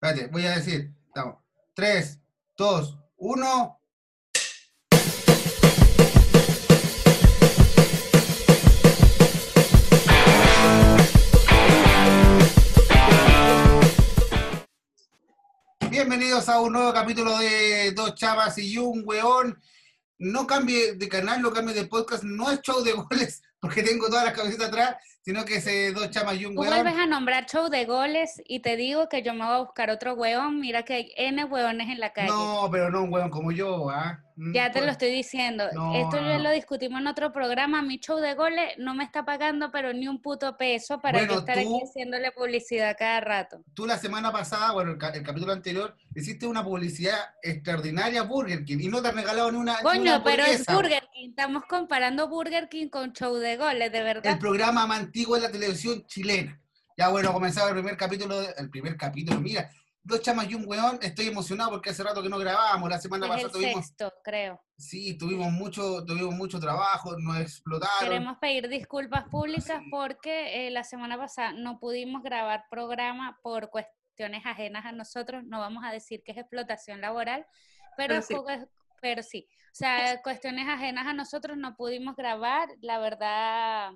Espérate, voy a decir. Estamos. 3, 2, 1. Bienvenidos a un nuevo capítulo de Dos Chavas y un Weón. No cambie de canal, no cambie de podcast, no es show de goles, porque tengo todas las camisetas atrás, sino que es Dos Chamas y un Tú Weón. vuelves a nombrar show de goles y te digo que yo me voy a buscar otro hueón. Mira que hay N hueones en la calle. No, pero no un weón como yo, ¿ah? Mm, Ya te pues, lo estoy diciendo. No, Esto ya lo discutimos en otro programa. Mi show de goles no me está pagando, pero ni un puto peso para Bueno, yo estar tú- aquí haciéndole publicidad cada rato. Tú la semana pasada, bueno, el, el capítulo anterior, hiciste una publicidad extraordinaria Burger King y no te han regalado ni una, ni una Coño, pero es. Burger King. Estamos comparando Burger King con show de goles, de verdad. El programa más antiguo de la televisión chilena. Ya bueno, comenzaba el primer capítulo, el primer capítulo, mira, dos chamas y un weón, estoy emocionado porque hace rato que no grabábamos, la semana Es pasada el tuvimos, sexto, creo. sí, tuvimos mucho, tuvimos mucho trabajo, nos explotaron. Queremos pedir disculpas públicas porque eh, la semana pasada no pudimos grabar programa por cuestiones ajenas a nosotros. No vamos a decir que es explotación laboral, pero, Pero sí. pero sí. O sea, cuestiones ajenas a nosotros no pudimos grabar. La verdad,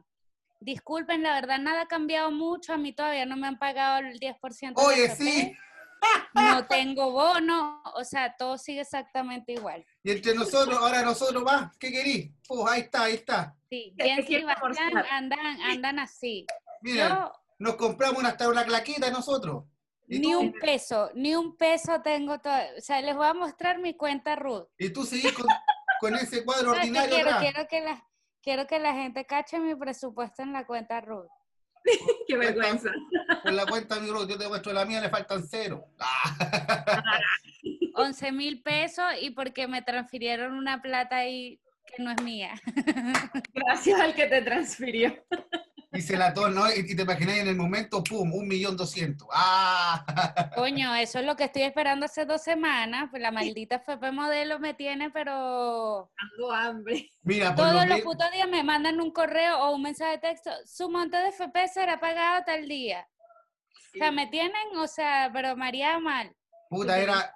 disculpen, la verdad nada ha cambiado mucho. A mí todavía no me han pagado el 10% de Oye, sí, No tengo bono, o sea, todo sigue exactamente igual. y entre nosotros, ahora nosotros más, ¿qué querís? Pues ahí está, ahí está. Sí, Te Jens y quiero Bastián almorzar. andan, andan así. Mira, Yo nos compramos hasta una claqueta nosotros. ¿Y Ni tú? un peso, ni un peso tengo todavía. O sea, les voy a mostrar mi cuenta Ruth. Y tú seguís con, con ese cuadro ¿Sabes qué ordinario quiero, atrás. quiero, que la, quiero que la gente cache mi presupuesto en la cuenta Ruth. Qué vergüenza. Con la cuenta mi bro, yo te muestro la mía, le faltan cero. Ah, 11 mil pesos y porque me transfirieron una plata ahí que no es mía. Gracias al que te transfirió. Y se la torno, y, y te imaginas en el momento, pum, un millón doscientos. ¡Ah! Coño, eso es lo que estoy esperando hace dos semanas. Pues la maldita FP modelo me tiene, pero Tengo hambre. Mira, por todos lo los putos días me mandan un correo o un mensaje de texto. Su monte de FP será pagado tal día. O sea, me tienen, o sea, pero María mal. puta, era,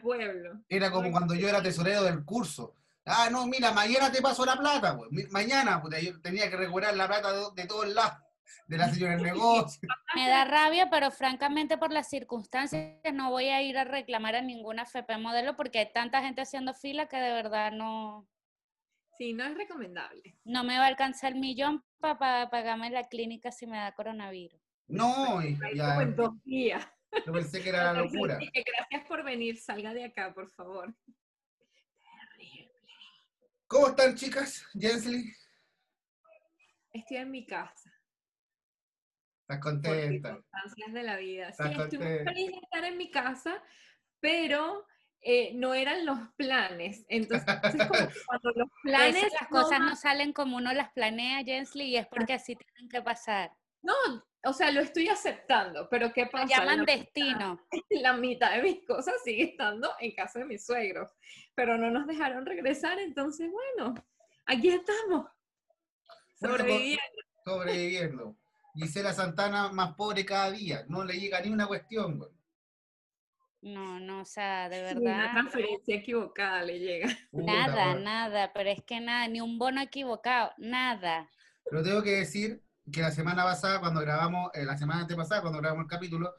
pueblo. era como cuando yo era tesorero del curso. Ah, no, mira, mañana te paso la plata, pues. Mañana, puta, yo tenía que recuperar la plata de, de todos lados, de la señora del negocio. Me da rabia, pero francamente por las circunstancias no voy a ir a reclamar a ninguna FP modelo porque hay tanta gente haciendo fila que de verdad no, Sí, no es recomendable. no me va a alcanzar el millón para pagarme la clínica si me da coronavirus. No, ya, como en dos días. yo pensé que era la locura. Así que Gracias por venir. Salga de acá, por favor. ¿Cómo están, chicas? Jensly, Estoy en mi casa. ¿estás por contenta? circunstancias de la vida. Sí, estoy muy feliz de estar en mi casa, pero eh, no eran los planes. Entonces, como que cuando los planes las no cosas van- no salen como uno las planea, Jensley, y es porque así tienen que pasar. No, o sea, lo estoy aceptando, pero ¿qué Lo pasa? llaman la, destino. la mitad de mis cosas sigue estando en casa de mis suegros, pero no nos dejaron regresar, entonces, bueno, aquí estamos. Sobreviviendo. Sobreviviendo. Gisela Santana más pobre cada día. No le llega ni una cuestión, güey. No, no, o sea, de Sí, Una verdad. transferencia equivocada le llega. Nada, nada, pero es que nada, ni un bono equivocado, nada. Pero tengo que decir que la semana pasada, cuando grabamos, eh, la semana antepasada, cuando grabamos el capítulo,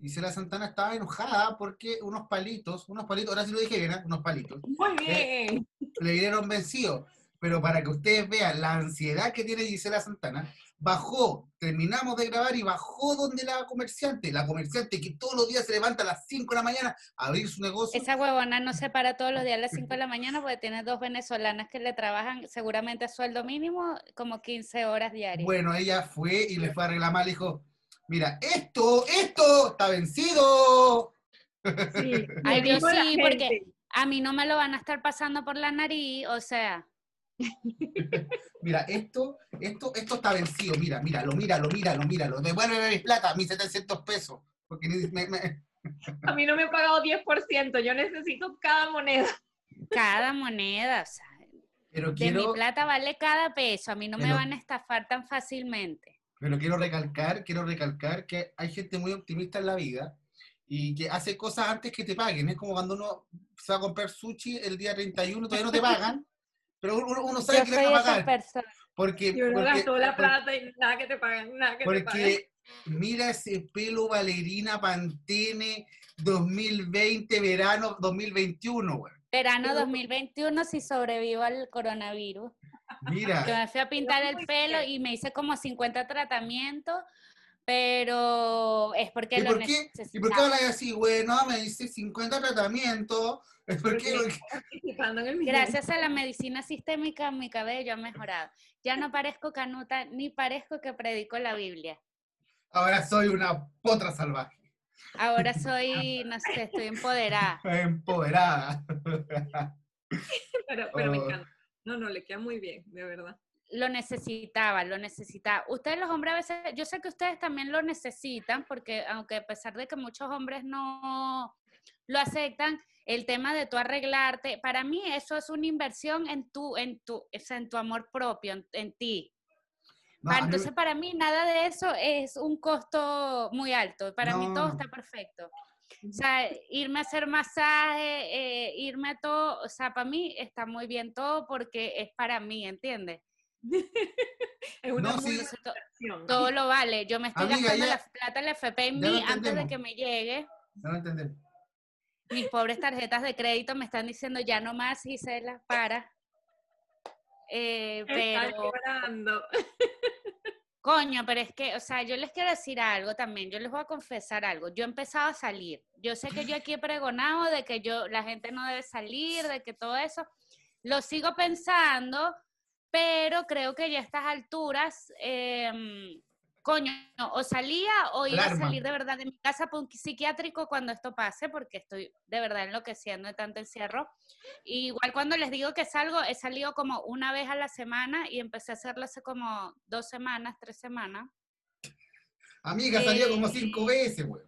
Gisela Santana estaba enojada porque unos palitos, unos palitos, ahora sí lo dije bien, ¿eh? unos palitos, Muy bien. le dieron vencido. Pero para que ustedes vean la ansiedad que tiene Gisela Santana, bajó, terminamos de grabar y bajó donde la comerciante, la comerciante que todos los días se levanta a las 5 de la mañana a abrir su negocio. Esa huevona no se para todos los días a las 5 de la mañana porque tiene dos venezolanas que le trabajan seguramente a sueldo mínimo como 15 horas diarias. Bueno, ella fue y le fue a reclamar, le dijo, mira, esto, esto está vencido. Sí, Ay, yo sí, porque- A mí no me lo van a estar pasando por la nariz, o sea, Mira, esto, esto, esto está vencido, mira, míralo, míralo, míralo, míralo. Devuélveme mis plata, mis 700 pesos. Porque me- me- A mí no me han pagado 10%, yo necesito cada moneda. cada moneda, o sea, pero de mi plata vale cada peso, a mí no me van a estafar tan fácilmente. Pero quiero recalcar, quiero recalcar que hay gente muy optimista en la vida y que hace cosas antes que te paguen. Es como cuando uno se va a comprar sushi el día 31, todavía no te pagan, pero uno, uno sabe Yo que le van a pagar. Porque, Y uno porque- gastó la plata y nada que te pagan, nada que te pagan. porque mira ese pelo Valerina Pantene 2020, verano 2021, güey. Verano Pero- 2021 si sobrevivo al coronavirus. Mira, me fui a pintar el pelo y me hice como 50 tratamientos, pero es porque ¿y lo por qué? ¿Y por qué hablas así, güey? No, me hice 50 tratamientos. ¿Por qué? Porque participando en el millón. Gracias a la medicina sistémica mi cabello ha mejorado. Ya no parezco canuta ni parezco que predico la Biblia. Ahora soy una potra salvaje, Ahora soy, no sé, estoy empoderada. empoderada. Pero, pero me Oh. encanta. No, no, le queda muy bien, de verdad. Lo necesitaba, lo necesitaba. Ustedes los hombres a veces, yo sé que ustedes también lo necesitan, porque aunque a pesar de que muchos hombres no lo aceptan, el tema de tú arreglarte, para mí eso es una inversión en tu, en tu, o sea, en tu amor propio, en, en ti. No, mí- Entonces, para mí, nada de eso es un costo muy alto. Para mí, todo está perfecto. O sea, irme a hacer masaje, eh, irme a todo, o sea, para mí está muy bien todo porque es para mí, ¿entiendes? Es una No, muy sí. to- todo lo vale. Yo me estoy Amiga, gastando ya- la plata del FP en mí antes de que me llegue. No lo entendemos. Mis pobres tarjetas de crédito me están diciendo ya no más, Gisela, para. Eh, Está pero, llorando. coño, pero es que, o sea, yo les quiero decir algo también, yo les voy a confesar algo. Yo he empezado a salir. Yo sé que yo aquí he pregonado de que yo, la gente no debe salir, de que todo eso. Lo sigo pensando, pero creo que ya a estas alturas, em, coño, o salía o iba a salir de verdad de mi casa para un psiquiátrico cuando esto pase, porque estoy de verdad enloqueciendo de tanto encierro. Y igual cuando les digo que salgo, he salido como una vez a la semana y empecé a hacerlo hace como dos semanas, tres semanas. Amiga, salió como Eh, cinco veces, güey.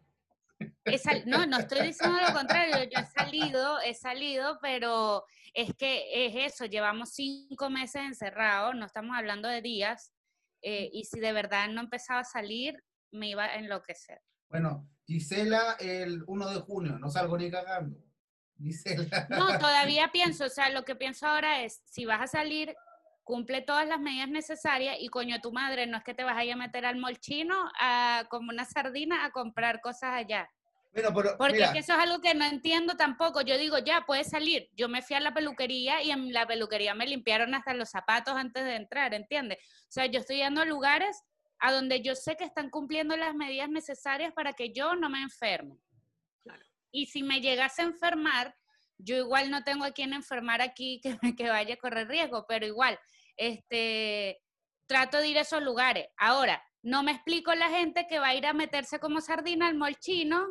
No, no estoy diciendo lo contrario, yo he salido, he salido, pero es que es eso, llevamos cinco meses encerrados, no estamos hablando de días, eh, y si de verdad no empezaba a salir, me iba a enloquecer. Bueno, Gisela el 1 de junio, no salgo ni cagando. Gisela. No, todavía pienso, o sea, lo que pienso ahora es, si vas a salir, cumple todas las medidas necesarias y coño, tu madre, no es que te vas a ir a meter al molchino a, como una sardina a comprar cosas allá. Bueno, pero Porque mira, es que eso es algo que no entiendo tampoco. Yo digo, ya, puedes salir. Yo me fui a la peluquería y en la peluquería me limpiaron hasta los zapatos antes de entrar, ¿entiendes? O sea, yo estoy yendo a lugares a donde yo sé que están cumpliendo las medidas necesarias para que yo no me enferme. Claro. Y si me llegase a enfermar, yo igual no tengo a quien enfermar aquí que, me- que vaya a correr riesgo, pero igual, este, trato de ir a esos lugares. Ahora, no me explico la gente que va a ir a meterse como sardina al molchino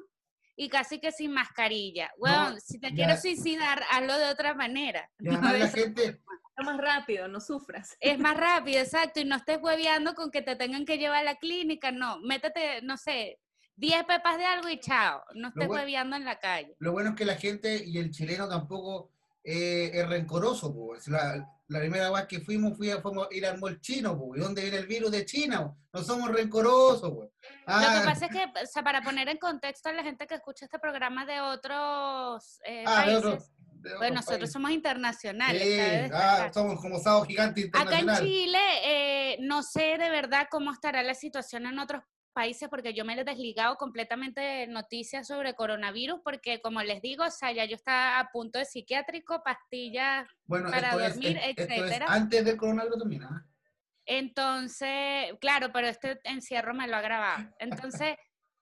y casi que sin mascarilla. Weón, si te ya. quiero suicidar, hazlo de otra manera. y no la gente, Está más rápido, no sufras. es más rápido, exacto, y no estés hueveando con que te tengan que llevar a la clínica, no, métete, no sé, 10 pepas de algo y chao, no estés buen- hueveando en la calle. lo bueno es que la gente y el chileno tampoco eh, es rencoroso, pues. La, la primera vez que fuimos, fui a, fuimos a ir al mall chino, pues. ¿Y dónde viene el virus de China? No somos rencorosos, pues. Lo que pasa es que, o sea, para poner en contexto a la gente que escucha este programa de otros eh, ah, de países, otro- de pues otros nosotros países. somos internacionales. Sí, ah, somos como Sábado Gigante Acá en Internacional. Chile, eh, no sé de verdad cómo estará la situación en otros países porque yo me he desligado completamente de noticias sobre coronavirus porque como les digo, o sea, ya yo estaba a punto de psiquiátrico, pastillas bueno, para dormir, es, etcétera. antes del coronavirus. Entonces, claro, pero este encierro me lo ha grabado. Entonces,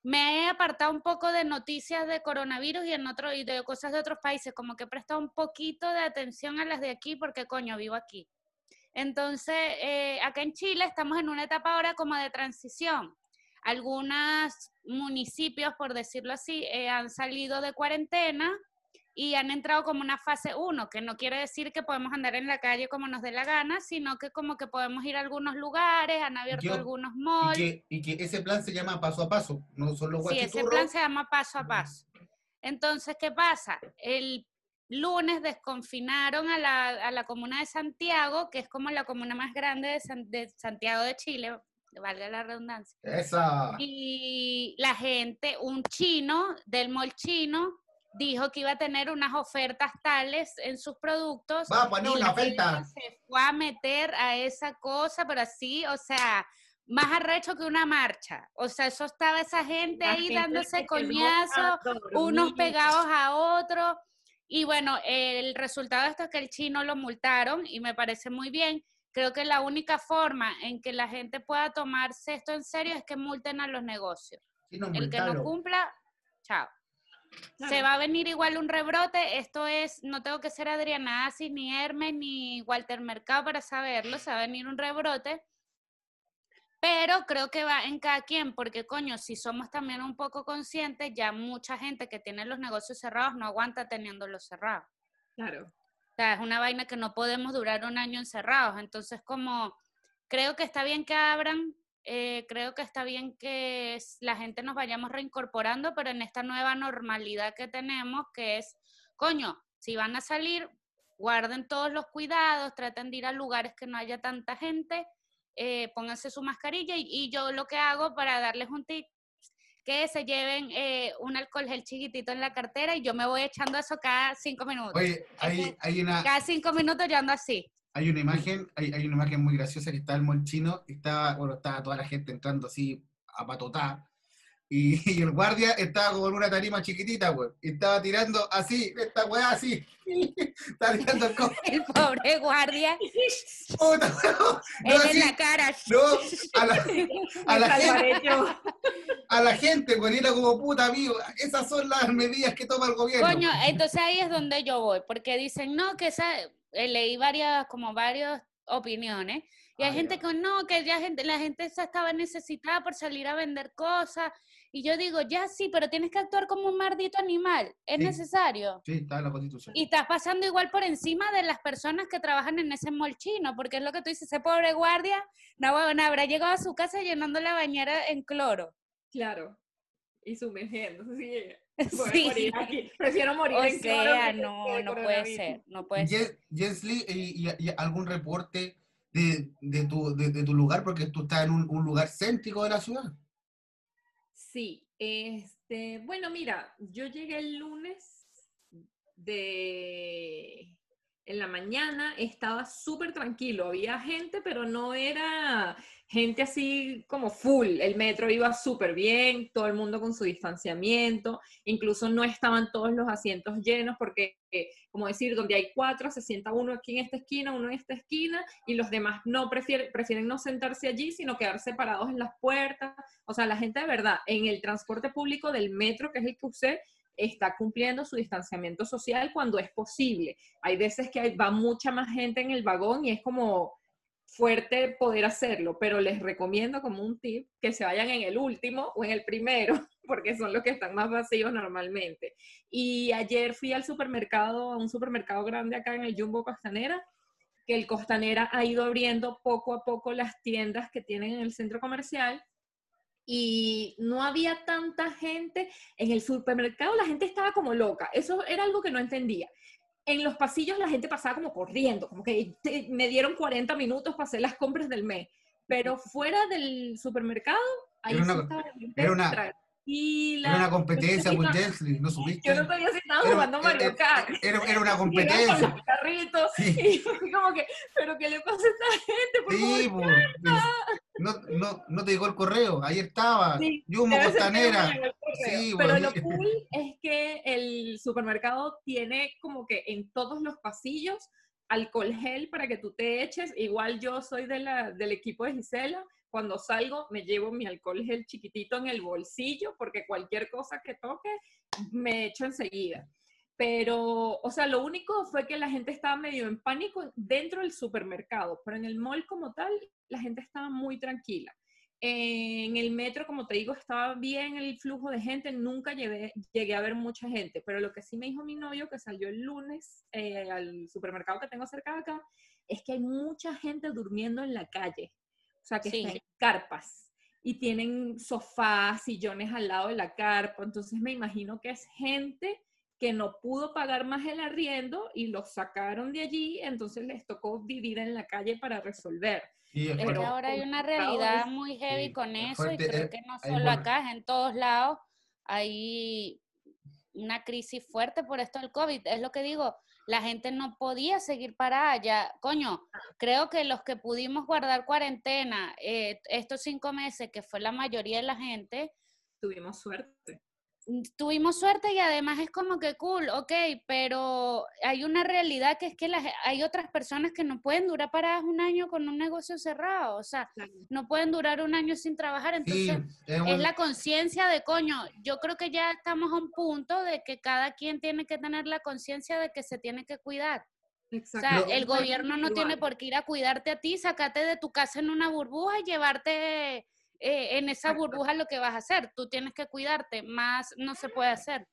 me he apartado un poco de noticias de coronavirus y en otro y de cosas de otros países, como que he prestado un poquito de atención a las de aquí porque coño, vivo aquí. Entonces, eh, acá en Chile estamos en una etapa ahora como de transición. Algunos municipios, por decirlo así, eh, han salido de cuarentena y han entrado como una fase 1, que no quiere decir que podemos andar en la calle como nos dé la gana, sino que como que podemos ir a algunos lugares, han abierto yo- algunos Y malls. que, y que ese plan se llama paso a paso, no son los Sí, ese plan se llama paso a paso. Entonces, ¿qué pasa? El lunes desconfinaron a la, a la comuna de Santiago, que es como la comuna más grande de, San- de Santiago de Chile, valga la redundancia. Esa. Y la gente, un chino del mall chino, dijo que iba a tener unas ofertas tales en sus productos. Va a poner y una oferta. Se fue a meter a esa cosa, pero así, o sea, más arrecho que una marcha. O sea, eso estaba esa gente La ahí gente dándose coñazos, unos pegados a otros. Y bueno, el resultado de esto es que el chino lo multaron y me parece muy bien. Creo que la única forma en que la gente pueda tomarse esto en serio es que multen a los negocios. Sí, El que no cumpla, chao. Se va a venir igual un rebrote. Esto es, no tengo que ser Adriana Asis, ni Hermes, ni Walter Mercado para saberlo. Se va a venir un rebrote. Pero creo que va en cada quien, porque coño, si somos también un poco conscientes, ya mucha gente que tiene los negocios cerrados no aguanta teniéndolos cerrados. Claro. Es una vaina que no podemos durar un año encerrados. Entonces, como creo que está bien que abran, eh, creo que está bien que la gente nos vayamos reincorporando, pero en esta nueva normalidad que tenemos, que es, coño, si van a salir, guarden todos los cuidados, traten de ir a lugares que no haya tanta gente, eh, pónganse su mascarilla y, y yo lo que hago para darles un tip que se lleven eh, un alcohol gel chiquitito en la cartera y yo me voy echando eso cada cinco minutos. Oye, hay, hay una, Cada cinco minutos yo ando así. hay una imagen, hay, hay una imagen muy graciosa que está el mall chino, estaba, bueno, estaba toda la gente entrando así a patotar, y, y el guardia estaba con una tarima chiquitita, güey, y estaba tirando así, esta weá así, estaba tirando el El pobre guardia, puta, weón, no, él así, en la cara. no, a la, a la gente, a la gente, güey, y era como puta amigo, esas son las medidas que toma el gobierno. Coño, entonces ahí es donde yo voy, porque dicen, no, que esa, eh, leí varias, como varias opiniones, y hay gente que no, que ya gente, la gente esa estaba necesitada por salir a vender cosas, y yo digo, ya sí, pero tienes que actuar como un maldito animal, es Sí. necesario. Sí, está en la constitución. Y estás pasando igual por encima de las personas que trabajan en ese mall chino, porque es lo que tú dices, ese pobre guardia, no, bueno, habrá llegado a su casa llenando la bañera en cloro. Claro. Y sumergiendo. Sí. Sí. morir aquí. Prefiero morir O en cloro sea, que no, no puede ser, no puede ser. Jes- Jensly, ¿y, y- y algún reporte de, de tu, de, de tu lugar? Porque tú estás en un, un lugar céntrico de la ciudad. Sí, este, bueno, mira, yo llegué el lunes de en la mañana, estaba súper tranquilo, había gente, pero no era gente así como full, el metro iba súper bien, todo el mundo con su distanciamiento, incluso no estaban todos los asientos llenos porque, eh, como decir, donde hay cuatro, se sienta uno aquí en esta esquina, uno en esta esquina, y los demás no prefieren, prefieren no sentarse allí, sino quedarse parados en las puertas, o sea, la gente de verdad, en el transporte público del metro, que es el que usé, está cumpliendo su distanciamiento social cuando es posible. Hay veces que hay- va mucha más gente en el vagón y es como fuerte poder hacerlo, pero les recomiendo como un tip que se vayan en el último o en el primero, porque son los que están más vacíos normalmente. Y ayer fui al supermercado, a un supermercado grande acá en el Jumbo Costanera, que el Costanera ha ido abriendo poco a poco las tiendas que tienen en el centro comercial y no había tanta gente en el supermercado, la gente estaba como loca. Eso era algo que no entendía. En los pasillos la gente pasaba como corriendo, como que me dieron 40 minutos para hacer las compras del mes. Pero fuera del supermercado, ahí Era una- estaba la era una- tranquila. Era una competencia Sí, con no, Jensly, ¿no supiste? Yo no sabía si estaba Era- jugando Mario era- Kart. Era, era una Llegan con competencia. los carritos Sí. y como que, pero ¿qué le pasa a esta gente? Por favor, Sí, pues, no, no, no te llegó el correo, ahí estaba, Sí, no Costanera. Correo. Sí, Pero bueno, lo cool es que el supermercado tiene como que en todos los pasillos alcohol gel para que tú te eches. Igual yo soy de la, del equipo de Gisela. Cuando salgo me llevo mi alcohol gel chiquitito en el bolsillo porque cualquier cosa que toque me echo enseguida. Pero, o sea, lo único fue que la gente estaba medio en pánico dentro del supermercado, pero en el mall como tal, la gente estaba muy tranquila. En el metro, como te digo, estaba bien el flujo de gente, nunca llegué, llegué a ver mucha gente, pero lo que sí me dijo mi novio que salió el lunes eh, al supermercado que tengo cerca de acá, es que hay mucha gente durmiendo en la calle, o sea, que Sí. en carpas y tienen sofás, sillones al lado de la carpa, entonces me imagino que es gente que no pudo pagar más el arriendo y los sacaron de allí, entonces les tocó vivir en la calle para resolver. Sí, es fuerte. Pero ahora hay una realidad muy heavy sí, con es eso fuerte, y creo eh, que no solo acá, es en todos lados hay una crisis fuerte por esto del COVID. Es lo que digo, la gente no podía seguir parada ya. Coño, creo que los que pudimos guardar cuarentena eh, estos cinco meses, que fue la mayoría de la gente, Tuvimos suerte. Mm, tuvimos suerte y además es como que cool, ok, pero hay una realidad que es que las, hay otras personas que no pueden durar paradas un año con un negocio cerrado, o sea, no pueden durar un año sin trabajar, entonces es es un- la conciencia de coño, yo creo que ya estamos a un punto de que cada quien tiene que tener la conciencia de que se tiene que cuidar. O sea, el gobierno no tiene por qué ir a cuidarte a ti, sacarte de tu casa en una burbuja y llevarte eh, en esa burbuja lo que vas a hacer. Tú tienes que cuidarte, más no se puede hacer.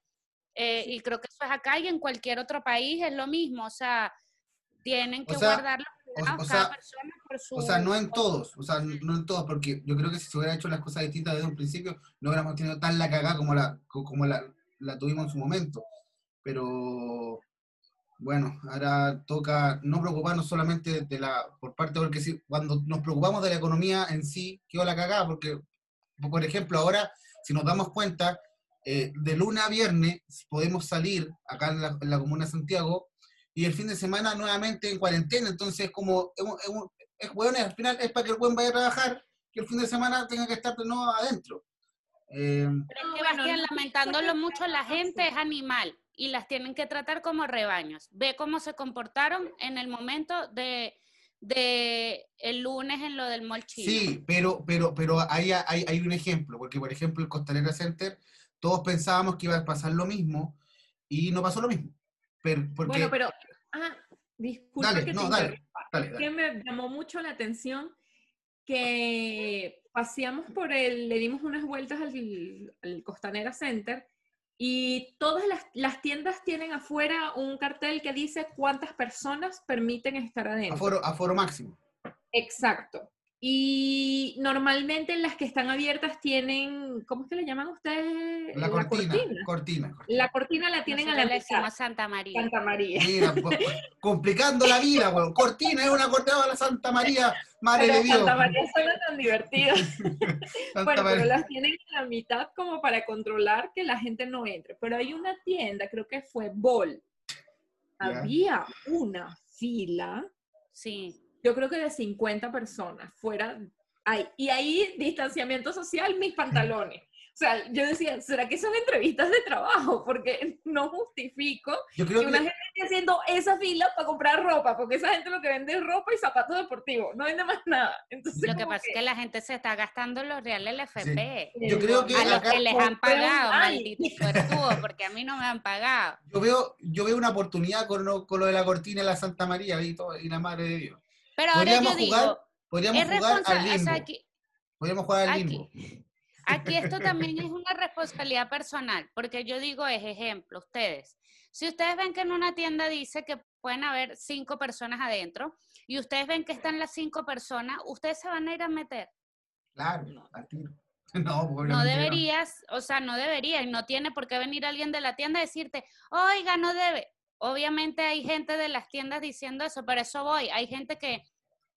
Eh, Sí. Y creo que eso es acá y en cualquier otro país es lo mismo. O sea, tienen que sea, guardar los o- cuidados o cada sea, persona por su... O sea, no en todos, o sea, no en todos, porque yo creo que si se hubiera hecho las cosas distintas desde un principio, no hubiéramos tenido tan la cagada como la, co- como la, la tuvimos en su momento. Pero bueno, ahora toca no preocuparnos solamente de la, por parte, porque si, cuando nos preocupamos de la economía en sí, quedó la cagada, porque, por ejemplo, ahora, si nos damos cuenta, eh, de lunes a viernes podemos salir acá en la, en la comuna de Santiago y el fin de semana nuevamente en cuarentena, entonces como es, es es, al final es para que el buen vaya a trabajar, que el fin de semana tenga que estar de nuevo adentro. Eh, Pero es que, Bastián, lamentándolo mucho, la gente es animal y las tienen que tratar como rebaños. Ve cómo se comportaron en el momento de, de el lunes en lo del mall chino. sí, pero, pero, pero hay, hay, hay un ejemplo, porque por ejemplo el Costanera Center, todos pensábamos que iba a pasar lo mismo y no pasó lo mismo. Pero, porque, Bueno, pero, ah, disculpa Dale, que no, te dale, interrumpa. dale, Es dale. que me llamó mucho la atención que paseamos por el, le dimos unas vueltas al, al Costanera Center y todas las, las tiendas tienen afuera un cartel que dice cuántas personas permiten estar adentro. aforo, aforo máximo. Exacto. Y normalmente las que están abiertas tienen, ¿cómo es que le llaman ustedes? La cortina, cortina. cortina. La cortina la tienen Nosotros a la le mitad. decimos Santa María. Santa María. Mira, po- complicando la vida, weón. Cortina es una cortina a la Santa María, madre Pero de Dios. Santa María suena tan divertido. Bueno, pero María. las tienen a la mitad como para controlar que la gente no entre. Pero hay una tienda, creo que fue Bol. Ya. Había una fila, Sí. Yo creo que de 50 personas fuera. Ay, y ahí distanciamiento social, mis pantalones. O sea, yo decía, ¿será que son entrevistas de trabajo? Porque no justifico Yo creo que una que, gente esté haciendo esa fila para comprar ropa, porque esa gente lo que vende es ropa y zapatos deportivos, no vende más nada. Entonces, Lo que pasa es que la gente se está gastando los reales del FP. Yo creo que A los que les han pagado, maldito suertudo, porque a mí no me han pagado. yo veo, yo veo una oportunidad con lo, con lo de la cortina de la Santa María y, todo, y la madre de Dios. Pero ahora yo digo, jugar, podríamos es jugar al o sea, aquí, Podríamos jugar al limbo. aquí esto también es una responsabilidad personal, porque yo digo, es ejemplo, ustedes, si ustedes ven que en una tienda dice que pueden haber cinco personas adentro y ustedes ven que están las cinco personas, ustedes se van a ir a meter. Claro, al tiro. No, No deberías, o sea, no debería, y no tiene por qué venir alguien de la tienda a decirte, oiga, no debe. Obviamente hay gente de las tiendas diciendo eso, pero eso voy. Hay gente que,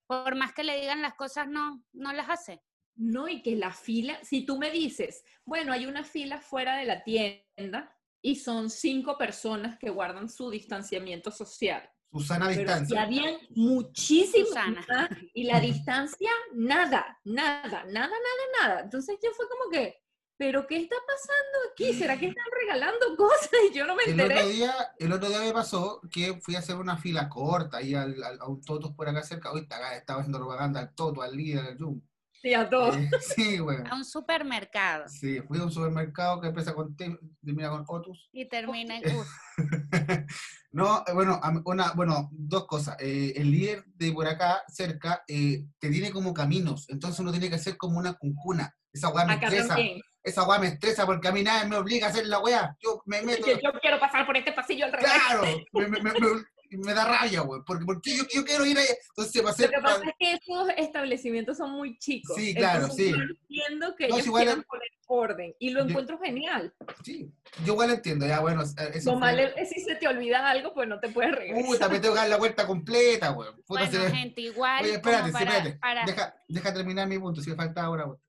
por más que le digan las cosas, no, no las hace. No, y que la fila, si tú me dices, bueno, hay una fila fuera de la tienda y son cinco personas que guardan su distanciamiento social. Susana distancia. habían muchísimas y la distancia, nada, nada, nada, nada, nada. Entonces yo fue como que, ¿pero qué está pasando aquí? ¿Será que están regalando cosas y yo no me El enteré? otro, día, el otro día me pasó que fui a hacer una fila corta ahí al, al- a un Totos por acá cerca. Hoy estaba, estaba haciendo propaganda al Toto, al líder, al Jum. Sí, a todos. Eh, sí, güey. A un supermercado Sí, fui a un supermercado que empieza con T, termina con Otus. y termina en US. no, eh, bueno, una, bueno, dos cosas. Eh, el líder de por acá, cerca, eh, te tiene como caminos, entonces uno tiene que hacer como una cuncuna. Esa weá me estresa. también. Esa weá me estresa porque a mí nadie me obliga a hacer la weá. Yo me meto. Yo quiero pasar por este pasillo al revés. Claro, me, me- me- me- me da rabia, güey. Porque, porque yo, yo quiero ir ahí. Entonces, va a Lo ser. que pasa es que esos establecimientos son muy chicos. Sí, claro, Entonces, sí. yo entiendo que No, ellos si igual quieran es- poner orden y lo Yo- encuentro genial. Sí, yo igual entiendo, ya bueno, eso Lo es si se te olvida algo, pues no te puedes regresar. Puta, me tengo que dar la vuelta completa, weón. Puta, Bueno, se- gente, igual. Oye, espérate, sí, para- espérate. para- Deja, deja terminar mi punto, si me falta ahora. weón.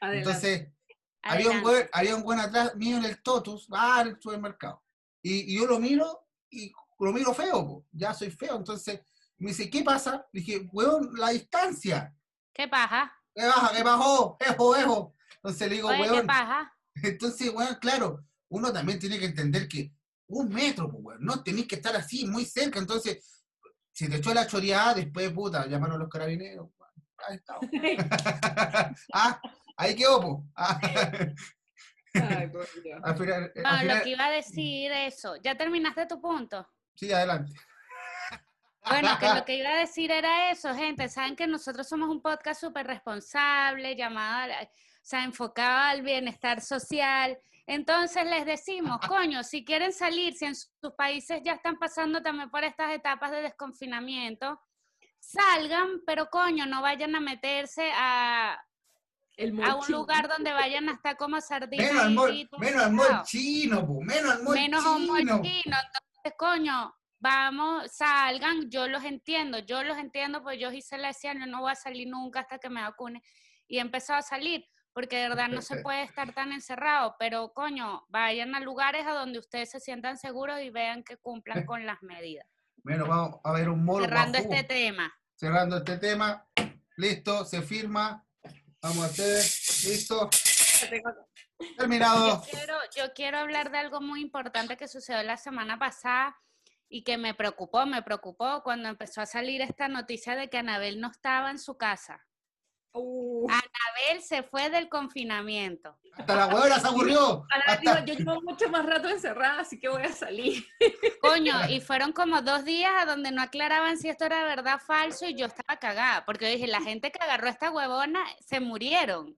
Adelante. Entonces, había un, weón, había un weón atrás mío en el Totus, ah, en el supermercado. Y, y yo lo miro y lo miro feo, po. ya soy feo. Entonces, me dice, ¿qué pasa? Le dije, weón, la distancia. ¿Qué paja? ¿Qué baja? ¿Qué bajó? Ejo, ejo. Entonces le digo, Oye, ¿qué weón, paja? entonces, weón, claro, uno también tiene que entender que un metro, pues, weón, no tenéis que estar así, muy cerca. Entonces, si te echó la choreada, después, puta, llamaron a los carabineros. Ahí está. ah, ahí quedó, po. Ah, Ay, por Dios. al final, al No, final- lo que iba a decir eso. ¿Ya terminaste tu punto? sí, adelante. Bueno, que lo que iba a decir era eso, gente. Saben que nosotros somos un podcast súper responsable, llamado, o sea, enfocado al bienestar social. Entonces les decimos, coño, si quieren salir, si en sus países ya están pasando también por estas etapas de desconfinamiento, salgan, pero coño, no vayan a meterse a, El a un lugar donde vayan a estar como sardinas. Menos al y mall, gritos menos al mall pegados chino, po. Menos al mall menos chino. chino. Entonces, coño, vamos, salgan, yo los entiendo, yo los entiendo, pues yo Gisela decía, yo no voy a salir nunca hasta que me vacune. Y he empezado a salir, porque de verdad no se puede estar tan encerrado, pero coño, vayan a lugares a donde ustedes se sientan seguros y vean que cumplan con las medidas. Bueno, vamos a ver un mall Cerrando este tema. Cerrando este tema. Listo, se firma. Vamos a hacer. Listo. Terminado. Yo quiero, yo quiero hablar de algo muy importante que sucedió la semana pasada y que me preocupó, me preocupó cuando empezó a salir esta noticia de que Anabel no estaba en su casa. Uh, Anabel se fue del confinamiento. Hasta la huevona se aburrió. Hasta- yo llevo mucho más rato encerrada, así que voy a salir. Coño, y fueron como dos días a donde no aclaraban si esto era verdad o falso y yo estaba cagada, porque yo dije, la gente que agarró a esta huevona se murieron.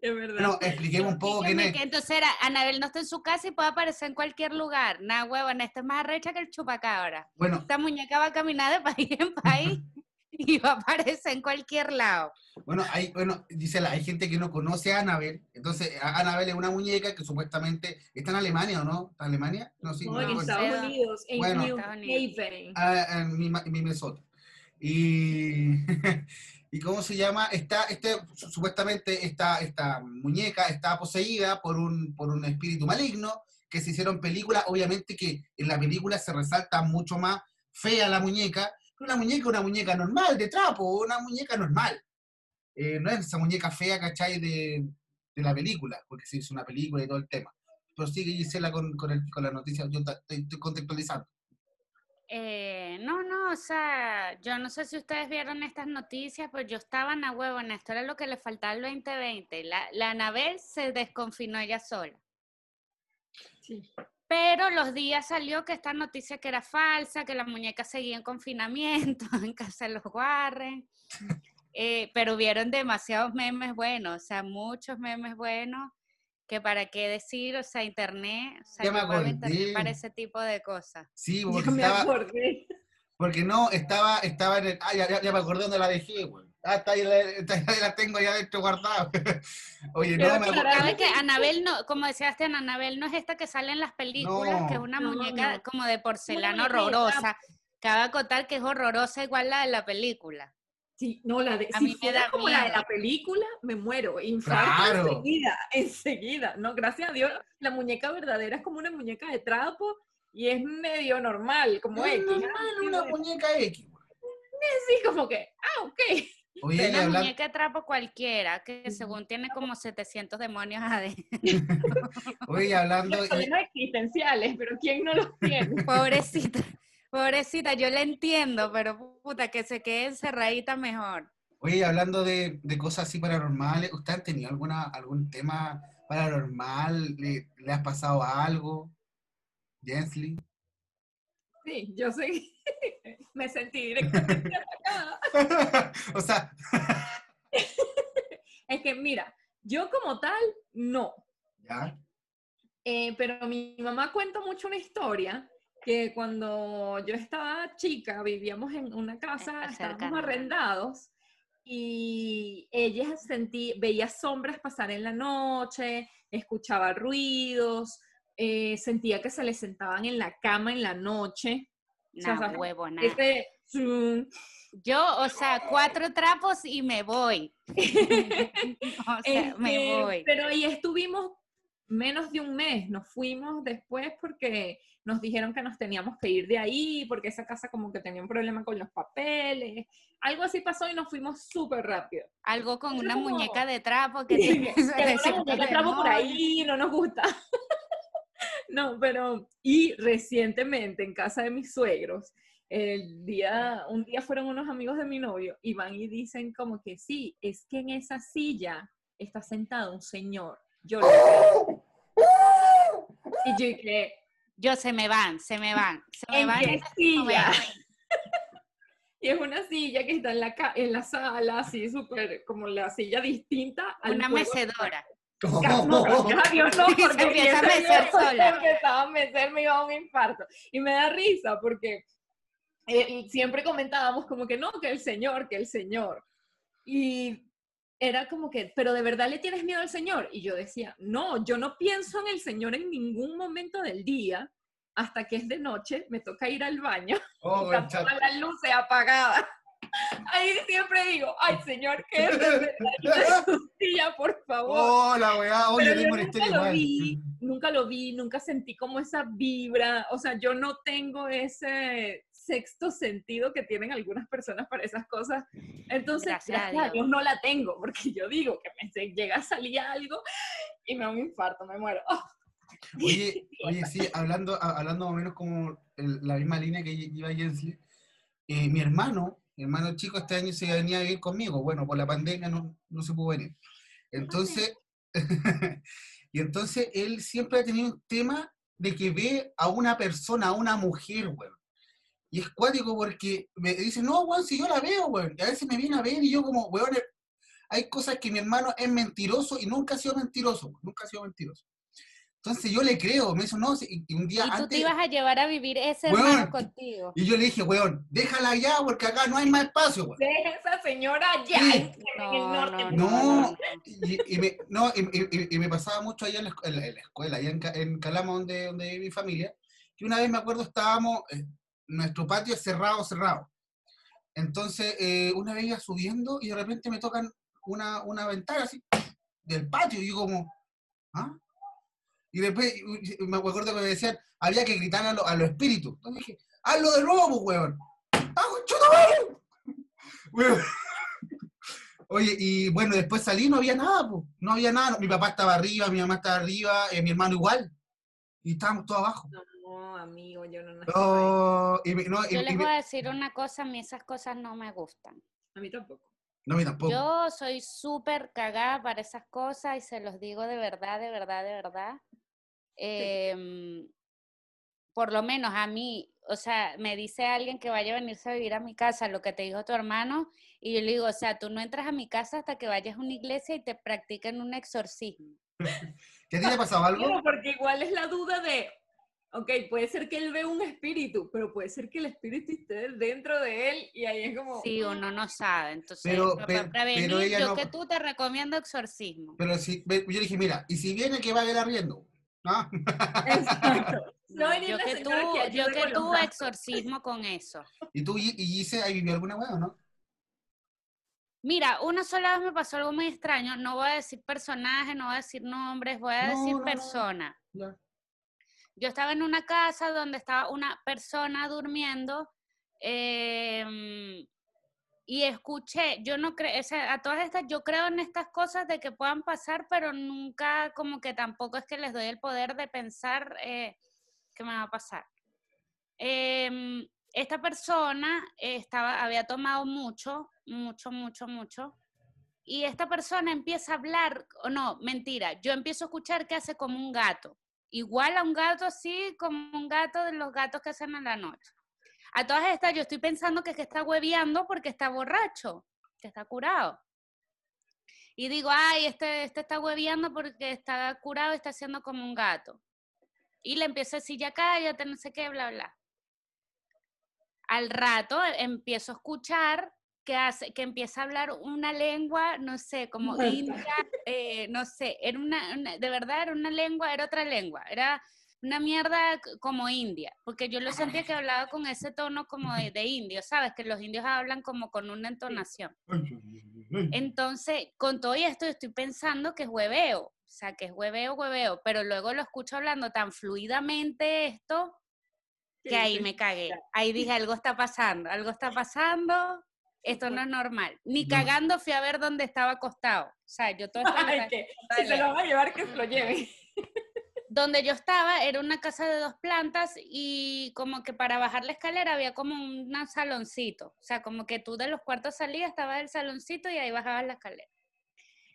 Es verdad. Bueno, expliquemos un poco quién es. que entonces era, Anabel no está en su casa y puede aparecer en cualquier lugar. Nada, huevona, esta es más arrecha que el chupacabra. Bueno, Esta muñeca va a caminar de país en país y va a aparecer en cualquier lado. bueno, hay, bueno, Gisela, hay gente que no conoce a Annabel. Entonces, a- Annabel es una muñeca que supuestamente está en Alemania, ¿o no? ¿Está en Alemania? No, sí, No, no, en. Estados Bueno. Unidos, en Bueno. New. Haven. Ah, en mi, mi Minnesota. Y, y cómo se llama, está, este, su- supuestamente esta, esta muñeca está poseída por un, por un espíritu maligno, que se hicieron películas, obviamente que en la película se resalta mucho más fea la muñeca, pero la muñeca una muñeca normal, de trapo, una muñeca normal. Eh, no es esa muñeca fea, ¿cachai? De, de la película, porque se hizo una película y todo el tema. Pero sigue Gisela con, con, el- con la noticia, yo estoy, estoy contextualizando. Eh, no, no, o sea, yo no sé si ustedes vieron estas noticias, pues yo estaba en la huevona, esto era lo que le faltaba al 2020. La, la Anabel se desconfinó ella sola. Sí. Pero los días salió que esta noticia que era falsa, que la muñeca seguía en confinamiento en casa de los Warren. Eh, pero vieron demasiados memes buenos, o sea, muchos memes buenos, que para qué decir, o sea, internet, o sea, Ya me internet para ese tipo de cosas. Sí, Ya porque me estaba, acordé. Porque no, estaba, estaba en el. Ah, ya, ya- ya me acordé dónde la dejé, güey. Ah, está ahí, la, está ahí, la tengo allá adentro guardada. Oye, no, me. ¿Sabe que Anabel no, como decía Sebastián, Anabel no es esta que sale en las películas, que es No. una No, muñeca no. como de porcelana horrorosa? Cabe acotar que es horrorosa igual la de la película. Sí, no, la de, A si mí me fuera da como la de miedo. la película, me muero. Infarto Claro. enseguida, enseguida. No, gracias a Dios, la muñeca verdadera es como una muñeca de trapo y es medio normal, como X. normal, Ah, una muñeca X. güey. Sí, como que, ah, ok. Oye, Una muñeca de trapo cualquiera, que según tiene como 700 demonios adentro. oye, hablando. Problemas existenciales, pero ¿quién no los tiene? Pobrecita, pobrecita, yo la entiendo, pero puta, que se quede encerradita mejor. Oye, hablando de, de cosas así paranormales, ¿usted han tenido alguna, algún tema paranormal? ¿Le, le has pasado algo? Jensly. Sí, yo sé. Me sentí directamente atacada. o sea, Es que, mira, yo como tal, no. ya. Eh, pero mi mamá cuenta mucho una historia que cuando yo estaba chica, vivíamos en una casa, Está estábamos cercana. arrendados y ella sentí, veía sombras pasar en la noche, escuchaba ruidos, eh, sentía que se le sentaban en la cama en la noche. No, O sea, huevo, nada. Zoom. Yo, o sea, cuatro trapos y me voy. o sea, me Este, voy. Pero ahí estuvimos menos de un mes, nos fuimos después porque nos dijeron que nos teníamos que ir de ahí, porque esa casa como que tenía un problema con los papeles, algo así pasó y nos fuimos súper rápido. Algo con Era una como- muñeca de trapo que una muñeca trapo por ahí, no nos gusta. No, pero, y recientemente en casa de mis suegros, el día, un día fueron unos amigos de mi novio y van y dicen como que sí, es que en esa silla está sentado un señor. Yo lo veo. Y yo dije, Yo se me van, se me van, se me ¿en van. qué silla? Y es una silla que está en la, en la sala, así súper, como la silla distinta. al Una juego. mecedora. No, no, Y porque empieza a mecer sola. se empezaba a mecer, me iba a un infarto. Y me da risa porque eh, y siempre comentábamos como que no, que el Señor, que el Señor. Y era como que, pero de verdad le tienes miedo al Señor. Y yo decía, no, yo no pienso en el Señor en ningún momento del día. Hasta que es de noche, me toca ir al baño, Oh, están concha. todas las luces apagadas. Ahí siempre digo, ay Señor, que silla, por favor. Oh, la weá, oye, Pero yo tengo una nunca lo vi, nunca lo vi, nunca sentí como esa vibra, o sea, yo no tengo ese sexto sentido que tienen algunas personas para esas cosas. Entonces, Gracias a gracias, a Dios. Dios no la tengo, porque yo digo que me llega a salir algo y me da un infarto, me muero. Oh, Oye, oye, sí, hablando, hablando más o menos como el- la misma línea que iba Jensi, eh, mi hermano, mi hermano chico este año se venía a vivir conmigo, bueno, por la pandemia no, no se pudo venir. Entonces, y entonces él siempre ha tenido un tema de que ve a una persona, a una mujer, weón. Y es cuático porque me dice, no, weón, si yo la veo, weón. Y a veces me viene a ver y yo como, weón, hay cosas que mi hermano es mentiroso y nunca ha sido mentiroso, nunca ha sido mentiroso. Entonces yo le creo, me dice, no, sí", y, y un día Y tú te antes, ibas a llevar a vivir ese Weón. hermano contigo. y yo le dije, weón, déjala ya porque acá no hay más espacio, weón. deja esa señora ya Sí. en, en el norte. no. Y, y me, no, y, y- y me pasaba mucho allá en la, en la- en la escuela, allá en, en Calama, donde, donde vive mi familia, que una vez me acuerdo estábamos, eh, nuestro patio es cerrado, cerrado. Entonces, eh, una vez iba subiendo y de repente me tocan una, una ventana así del patio y yo como, ¿ah? Y después me acuerdo que me decían, había que gritar a, lo- a los espíritus. Entonces dije, hazlo de nuevo, pues, weón. ¡Ah, conchuta madre! Weón. Oye, y bueno, después salí, no había nada, pues. No había nada. Mi papá estaba arriba, mi mamá estaba arriba, eh, mi hermano igual. Y estábamos todos abajo. No, amigo, yo no nací ahí. Y me- no, Yo y les voy a decir una cosa, a mí esas cosas no me gustan. A mí tampoco. no, a mí tampoco. Yo soy súper cagada para esas cosas y se los digo de verdad, de verdad, de verdad. Em, por lo menos a mí, o sea, me dice alguien que vaya a venirse a vivir a mi casa, lo que te dijo tu hermano, y yo le digo, o sea, tú no entras a mi casa hasta que vayas a una iglesia y te practiquen un exorcismo. ¿Qué te ha pasado algo? No, porque igual es la duda de, ok, puede ser que él ve un espíritu, pero puede ser que el espíritu esté dentro de él y ahí es como... Sí, uno no sabe. Entonces, Pero- para pero- prevenir, pero ella yo no- que tú te recomiendo exorcismo. Pero si, yo dije, mira, y si viene que va a ver arriendo. ¿Ah? Exacto. No, No, venir yo que tú, que yo que los exorcismo con eso. ¿Y tú, y y Gise, ahí vivió alguna hueá o no? Mira, una sola vez me pasó algo muy extraño. No voy a decir personaje, no voy a decir nombres, voy a No, decir no, no. persona. Yo estaba en una casa donde estaba una persona durmiendo em, y escuché, yo no creo, o sea, a todas estas, yo creo en estas cosas de que puedan pasar, pero nunca como que tampoco es que les doy el poder de pensar eh, que me va a pasar. Em, esta persona estaba, había tomado mucho, mucho, mucho, mucho. Y esta persona empieza a hablar, o no, mentira, yo empiezo a escuchar que hace como un gato. Igual a un gato así, como un gato de los gatos que hacen en la noche. A todas estas, yo estoy pensando que, es que está hueveando porque está borracho, que está curado. Y digo, ay, este, este está hueveando porque está curado y está haciendo como un gato. Y le empiezo a decir, ya cállate, no sé qué, bla, bla. Al rato eh, empiezo a escuchar que, hace, que empieza a hablar una lengua, no sé, como india, eh, no sé, era una, una- de verdad era una lengua, era otra lengua, era una mierda como india, porque yo lo sentía que hablaba con ese tono como de, de indio, ¿sabes? Que los indios hablan como con una entonación. Entonces, con todo esto, estoy pensando que es hueveo, o sea, que es hueveo, hueveo, pero luego lo escucho hablando tan fluidamente esto que ahí me cagué. Ahí dije, algo está pasando, algo está pasando, esto no es normal. Ni cagando fui a ver dónde estaba acostado. O sea, yo todo Ay, que si se lo van a llevar, que se lo lleven. Donde yo estaba era una casa de dos plantas y como que para bajar la escalera había como un saloncito. O sea, como que tú de los cuartos salías, estaba el saloncito y ahí bajabas la escalera.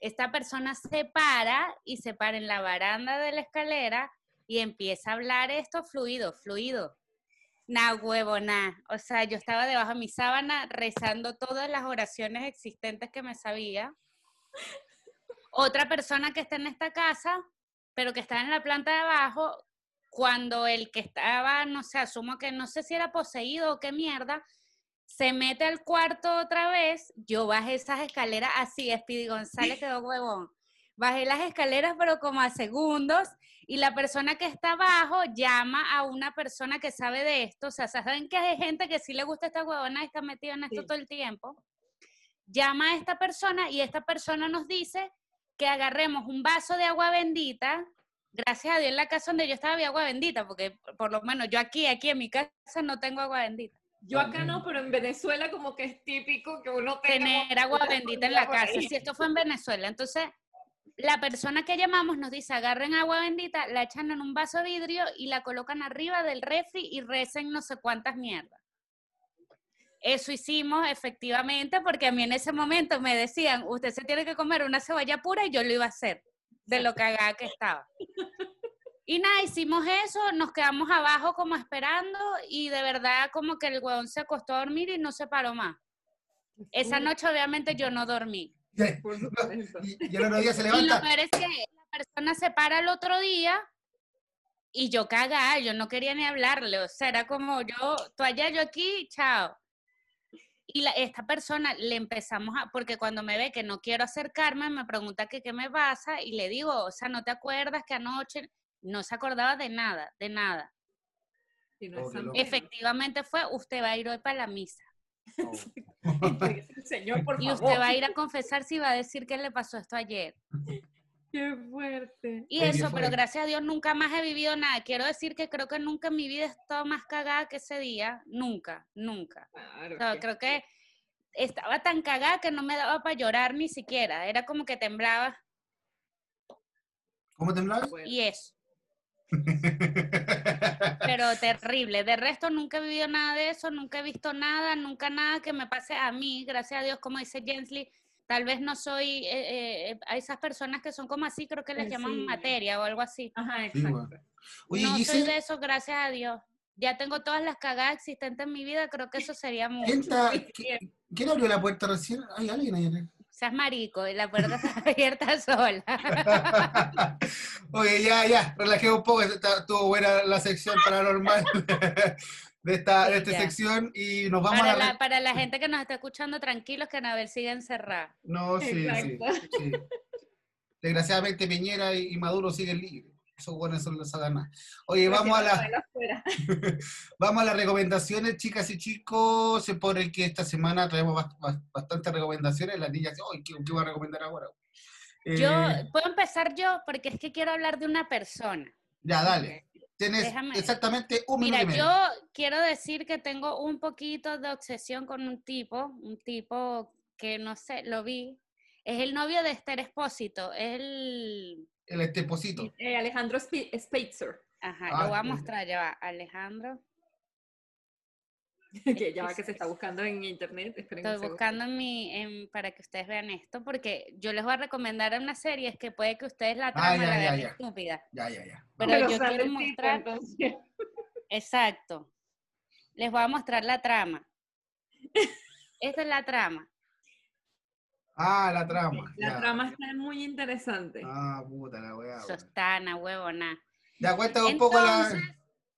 Esta persona se para y se para en la baranda de la escalera y empieza a hablar esto fluido, fluido. Nah, huevo, nah. O sea, yo estaba debajo de mi sábana rezando todas las oraciones existentes que me sabía. Otra persona que está en esta casa, pero que está en la planta de abajo, cuando el que estaba, no sé, asumo que no sé si era poseído o qué mierda, se mete al cuarto otra vez, yo bajé esas escaleras así, Speedy González quedó huevón. Bajé las escaleras, pero como a segundos, y la persona que está abajo llama a una persona que sabe de esto. O sea, saben que hay gente que sí le gusta esta huevona y está metida en esto Sí. todo el tiempo. Llama a esta persona y esta persona nos dice que agarremos un vaso de agua bendita. Gracias a Dios en la casa donde yo estaba había agua bendita, porque por lo menos yo aquí, aquí en mi casa no tengo agua bendita. Yo acá no, pero en Venezuela como que es típico que uno tenga tener agua bendita en la casa. Si esto fue en Venezuela, entonces la persona que llamamos nos dice agarren agua bendita, la echan en un vaso de vidrio y la colocan arriba del refri y recen no sé cuántas mierdas. Eso hicimos efectivamente porque a mí en ese momento me decían, usted se tiene que comer una cebolla pura y yo lo iba a hacer, de lo cagada que estaba. Y nada, hicimos eso, nos quedamos abajo como esperando y de verdad como que el huevón se acostó a dormir y no se paró más. Esa noche obviamente yo no dormí. Y, el otro día se Y lo levanta. peor es que la persona se para el otro día y yo cagada, yo no quería ni hablarle, o sea, era como yo, tú allá, yo aquí, chao. Y la- esta persona le empezamos a, porque cuando me ve que no quiero acercarme, me pregunta que qué me pasa y le digo, o sea, ¿no te acuerdas que anoche no se acordaba de nada, de nada? Si no es. Efectivamente fue, usted va a ir hoy para la misa. Señor, por Y usted va a ir a confesar si va a decir que le pasó esto ayer. Qué fuerte. Y Oye, eso, fue. pero gracias a Dios nunca más he vivido nada. Quiero decir que creo que nunca en mi vida he estado más cagada que ese día. Nunca, nunca. Claro, O sea, que- creo que estaba tan cagada que no me daba para llorar ni siquiera. Era como que temblaba ¿Cómo temblaba? fuerte. y eso. Pero terrible. De resto, nunca he vivido nada de eso, nunca he visto nada, nunca nada que me pase a mí, gracias a Dios, como dice Jensley. Tal vez no soy eh, eh, a esas personas que son como así, creo que les llaman Sensible. materia o algo así. Ajá, Sí, bueno. exacto. Oye, no soy de eso, gracias a Dios. Ya tengo todas las cagadas existentes en mi vida, creo que eso sería mucho. ¿quién, está- Muy qui- ¿quién abrió la puerta recién? ¿Hay alguien ahí? Seas marico y la puerta está abierta sola. Oye, ya, ya, relajé un poco, está- estuvo buena la sección paranormal de esta, de esta Ya. sección y nos vamos Para a la... para la gente que nos está escuchando, tranquilos que Anabel sigue encerrada. No, sí, sí, Exacto. sí. Desgraciadamente Piñera y, y Maduro siguen libres. Esos buenos son los satanas. Oye, vamos a, la, Prefiero afuera. vamos a las recomendaciones, chicas y chicos. Se pone que esta semana traemos bast- bast- bastantes recomendaciones. Las niñas "Ay, ¿qué, qué voy a recomendar ahora? Yo, Eh, puedo empezar yo porque es que quiero hablar de una persona. ya, dale. Tienes déjame- exactamente un minuto Mira, y medio. yo quiero decir que tengo un poquito de obsesión con un tipo, un tipo que no sé, lo vi. Es el novio de Esther Espósito, es el... El esteposito. Eh, Alejandro Spi- Spitzer, Ajá, Ah, lo voy a mostrar, ya va, Alejandro. que ya va que se está buscando en internet. esperen Estoy buscando en mi, en- para que ustedes vean esto, porque yo les voy a recomendar una serie, es que puede que ustedes la trama Ah, ya, la ya, vean ya. estúpida. Ya, ya, ya. Pero Pero yo quiero mostrar, exacto, les voy a mostrar la trama. Esta es la trama. Ah, la trama. La ya. trama está muy interesante. Ah, puta la weá. weón. Sostana, huevona. Ya cuenta un poco la.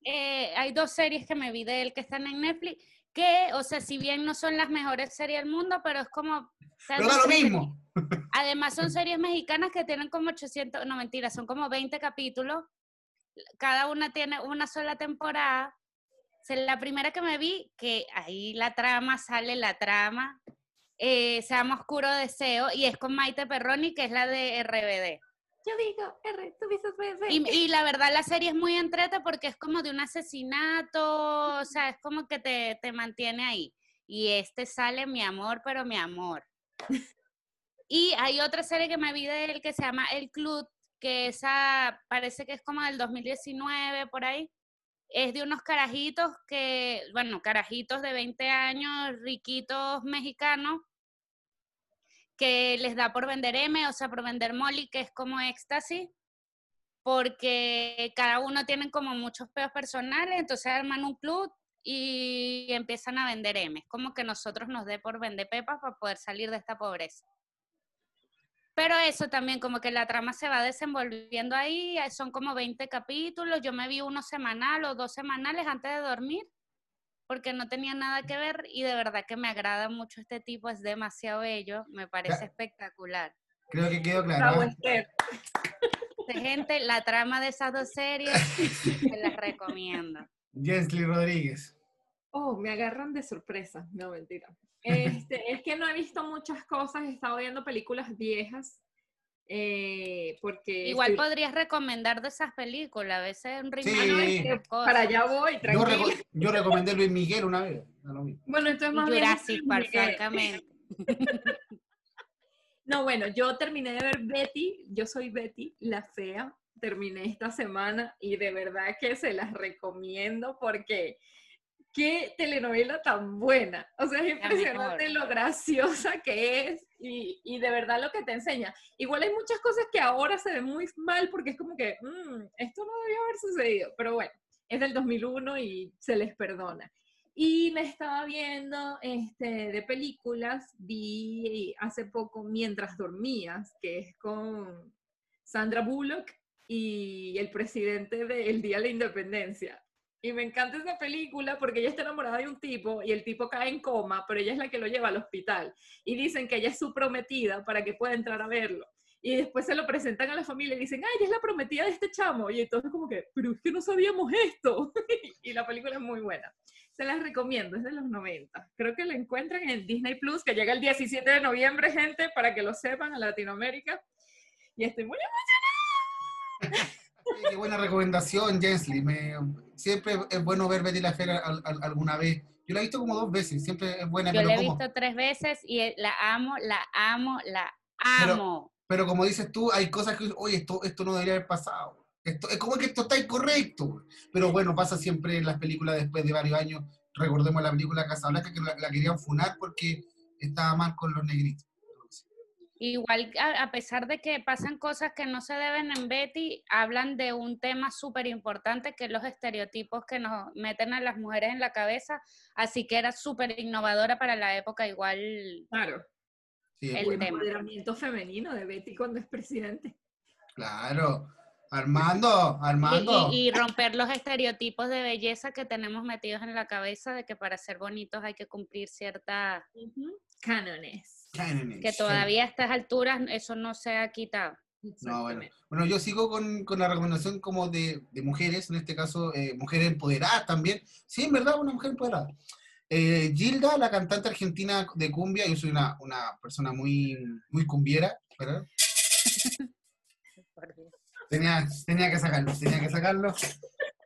Eh, hay dos series que me vi de él que están en Netflix, que, o sea, si bien no son las mejores series del mundo, pero es como... Pero da lo mismo. Además son series mexicanas que tienen como 800, no mentira, son como 20 capítulos. Cada una tiene una sola temporada. O sea, la primera que me vi, que ahí la trama, sale la trama, eh, se llama Oscuro Deseo, y es con Maite Perroni, que es la de RBD. Yo digo, R, tú dices BB. Y, y la verdad la serie es muy entrete porque es como de un asesinato, o sea, es como que te, te mantiene ahí. Y este sale mi amor, pero mi amor. Y hay otra serie que me vi de él que se llama El Club, que esa parece que es como del 2019, por ahí. Es de unos carajitos que, bueno, carajitos de 20 años, riquitos mexicanos, que les da por vender M, o sea, por vender Molly, que es como éxtasis, porque cada uno tienen como muchos peos personales, entonces arman un club y empiezan a vender M. Es como que nosotros nos dé por vender pepas para poder salir de esta pobreza. Pero eso también, como que la trama se va desenvolviendo ahí, son como 20 capítulos, yo me vi uno semanal o dos semanales antes de dormir, porque no tenía nada que ver y de verdad que me agrada mucho este tipo, es demasiado bello, me parece espectacular. Creo que quedó claro. ¿eh? Esther. De gente, la trama de esas dos series, se las recomiendo. Jensly Rodríguez. Oh, me agarran de sorpresa. No, mentira. Este, es que no he visto muchas cosas, he estado viendo películas viejas. Eh, porque Igual estoy- podrías recomendar de esas películas, a veces un Sí. no, es de que cosas. para allá voy, Yo, tranquilo. reco- yo recomendé Luis Miguel una vez. Bueno, esto es más bien Jurassic Park, francamente. No, bueno, yo terminé de ver Betty, yo soy Betty, la fea, terminé esta semana y de verdad que se las recomiendo porque qué telenovela tan buena. O sea, es impresionante lo graciosa que es y, y de verdad lo que te enseña. Igual hay muchas cosas que ahora se ven muy mal porque es como que, "Mm, esto no debió haber sucedido, pero bueno, es del 2001 y se les perdona. Y me estaba viendo este, de películas, vi hace poco Mientras dormías, que es con Sandra Bullock y el presidente del Día de la Independencia. Y me encanta esa película porque ella está enamorada de un tipo y el tipo cae en coma, pero ella es la que lo lleva al hospital. Y dicen que ella es su prometida para que pueda entrar a verlo. Y después se lo presentan a la familia y dicen, ay, ella es la prometida de este chamo. Y entonces como que, pero es que no sabíamos esto. y la película es muy buena. Se las recomiendo, es de los 90. Creo que la encuentran en Disney Plus, que llega el 17 de noviembre, gente, para que lo sepan, a Latinoamérica. Y estoy muy Sí, Qué buena recomendación, Jensly. Me, siempre es bueno ver Betty la Fera al- al- alguna vez. Yo la he visto como dos veces, siempre es buena, Yo la he como, visto tres veces y eh, la amo, la amo, la Pero- amo. pero como dices tú, hay cosas que, oye, esto, esto no debería haber pasado. Esto, es como que esto está incorrecto. Pero bueno, pasa siempre en las películas después de varios años. Recordemos la película Casablanca que la, la querían funar porque estaba mal con los negritos. Igual, a, a pesar de que pasan cosas que no se deben en Betty, hablan de un tema súper importante que es los estereotipos que nos meten a las mujeres en la cabeza. Así que era súper innovadora para la época, igual. Claro, Sí, El bueno. empoderamiento femenino de Betty cuando es presidente. Claro. Armando, Y, Armando. y- y romper los estereotipos de belleza que tenemos metidos en la cabeza de que para ser bonitos hay que cumplir ciertas. Cánones. Que todavía a estas alturas eso no se ha quitado. No, bueno. Bueno, yo sigo con, con la recomendación como de, de mujeres, en este caso, eh, mujeres empoderadas también. Sí, en verdad, una mujer empoderada. Eh, Gilda, la cantante argentina de cumbia, yo soy una, una persona muy, muy cumbiera, ¿verdad? Tenía, tenía que sacarlo, tenía que sacarlo.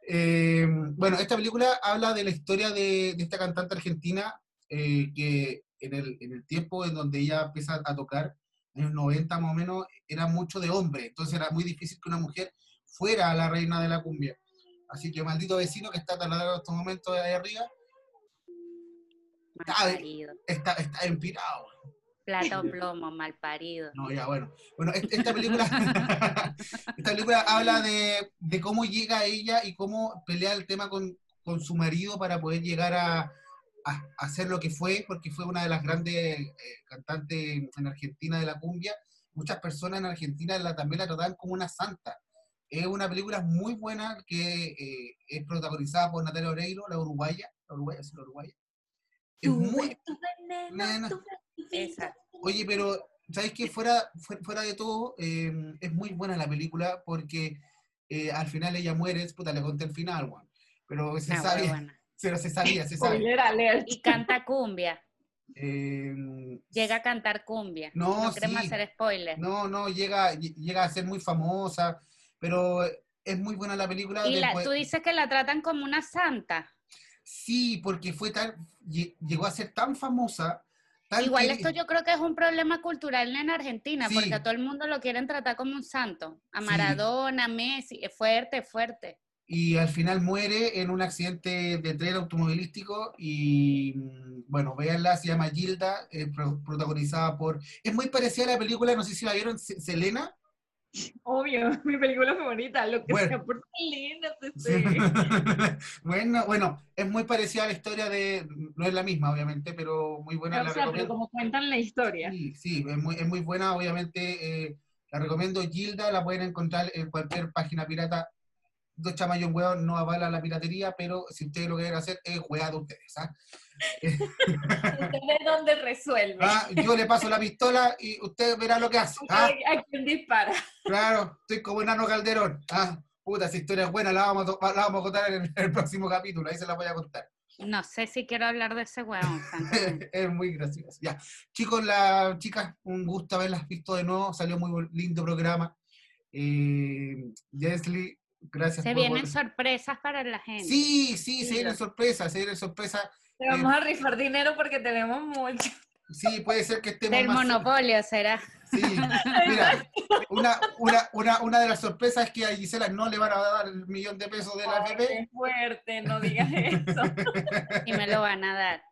Eh, bueno, esta película habla de la historia de, de esta cantante argentina eh, que en el, en el tiempo en donde ella empieza a tocar, en los 90 más o menos, era mucho de hombre, entonces era muy difícil que una mujer fuera la reina de la cumbia. Así que maldito vecino que está taladrando en estos momentos ahí arriba, parido. está, está empirado. Plata o plomo, mal parido. No, ya, bueno. Bueno, est- esta película, esta película habla de, de cómo llega ella y cómo pelea el tema con, con su marido para poder llegar a, a- a hacer lo que fue, porque fue una de las grandes eh, cantantes en Argentina de la cumbia. Muchas personas en Argentina la, también la trataban como una santa. Es una película muy buena que eh, es protagonizada por Natalia Oreiro, la uruguaya, la uruguaya, sí, la uruguaya. Es Tu muy... veneno. Oye, pero ¿sabes qué? Fuera, fu- fuera de todo, eh, es muy buena la película porque eh, al final ella muere, es- puta, le conté el final, weón. Pero se Una sabía, huevona. Pero se sabía, se alert. Y canta cumbia. Eh, Llega a cantar cumbia. No, No, queremos sí. hacer spoiler. no, no, llega, ll- llega a ser muy famosa, pero es muy buena la película. Y la- después- tú dices que la tratan como una santa. Sí, porque fue tan, lle- llegó a ser tan famosa. tan Igual esto yo creo que es un problema cultural en Argentina, Sí. porque a todo el mundo lo quieren tratar como un santo. A Sí. Maradona, a Messi, es fuerte, fuerte. Y al final muere en un accidente de tren automovilístico y mm, bueno, véanla, se llama Gilda, eh, pro- protagonizada por... Es muy parecida a la película, no sé si la vieron, Se- Selena. Obvio, mi película favorita, lo que Bueno. sea por linda, Sí. bueno, bueno, es muy parecida a la historia de... No es la misma, obviamente, pero muy buena, O la sea, pero recomiendo. como cuentan la historia. Sí, sí, es muy, es muy buena, obviamente. eh, la recomiendo, Gilda, la pueden encontrar en cualquier página pirata. Dos chamayos hueón no avala la piratería, pero si ustedes lo quieren hacer, es hueá de ustedes. ¿ah? ¿Usted de dónde resuelve? Ah, Yo le paso la pistola y usted verá lo que hace. ¿ah? ¿A quién dispara? Claro, estoy como enano Calderón. ¿ah? Puta, esa historia es buena, la vamos, a, la vamos a contar en el, en el próximo capítulo, ahí se la voy a contar. No sé si quiero hablar de ese francamente. es muy gracioso. Ya. Chicos, la chicas, un gusto haberlas visto de nuevo. Salió muy lindo programa. Eh, Jesly, gracias Se por vienen sorpresas para la gente. Sí, sí, se vienen sorpresas, se vienen sorpresas. Te vamos a rifar dinero porque tenemos mucho. Sí, puede ser que estemos Del más- monopolio será. Sí, mira, una, una, una, una de las sorpresas es que a Gisela no le van a dar el millón de pesos de la Ay, FP. qué fuerte, no digas eso. Y me lo van a dar.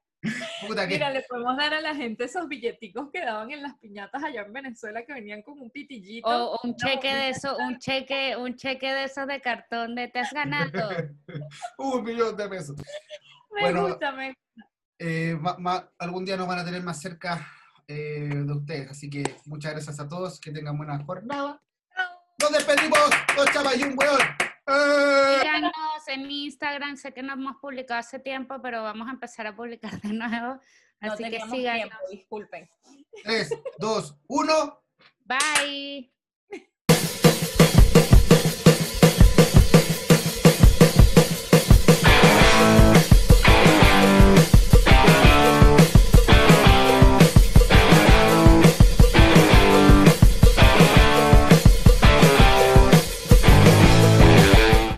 Puta que Mira, le podemos dar a la gente esos billeticos que daban en las piñatas allá en Venezuela que venían con un pitillito. O un cheque de eso, un cheque, un cheque de esos de cartón de te has ganado. un millón de pesos. me bueno, gusta, me Eh, ma- ma- algún día nos van a tener más cerca eh, de ustedes. Así que muchas gracias a todos. Que tengan buena jornada. ¡Nos despedimos! ¡Dos chavas y un weón! ¡Eh! Síganos en Instagram, sé que no hemos publicado hace tiempo, pero vamos a empezar a publicar de nuevo. no Así que síganos. tiempo, disculpen. Tres, dos, uno. Bye.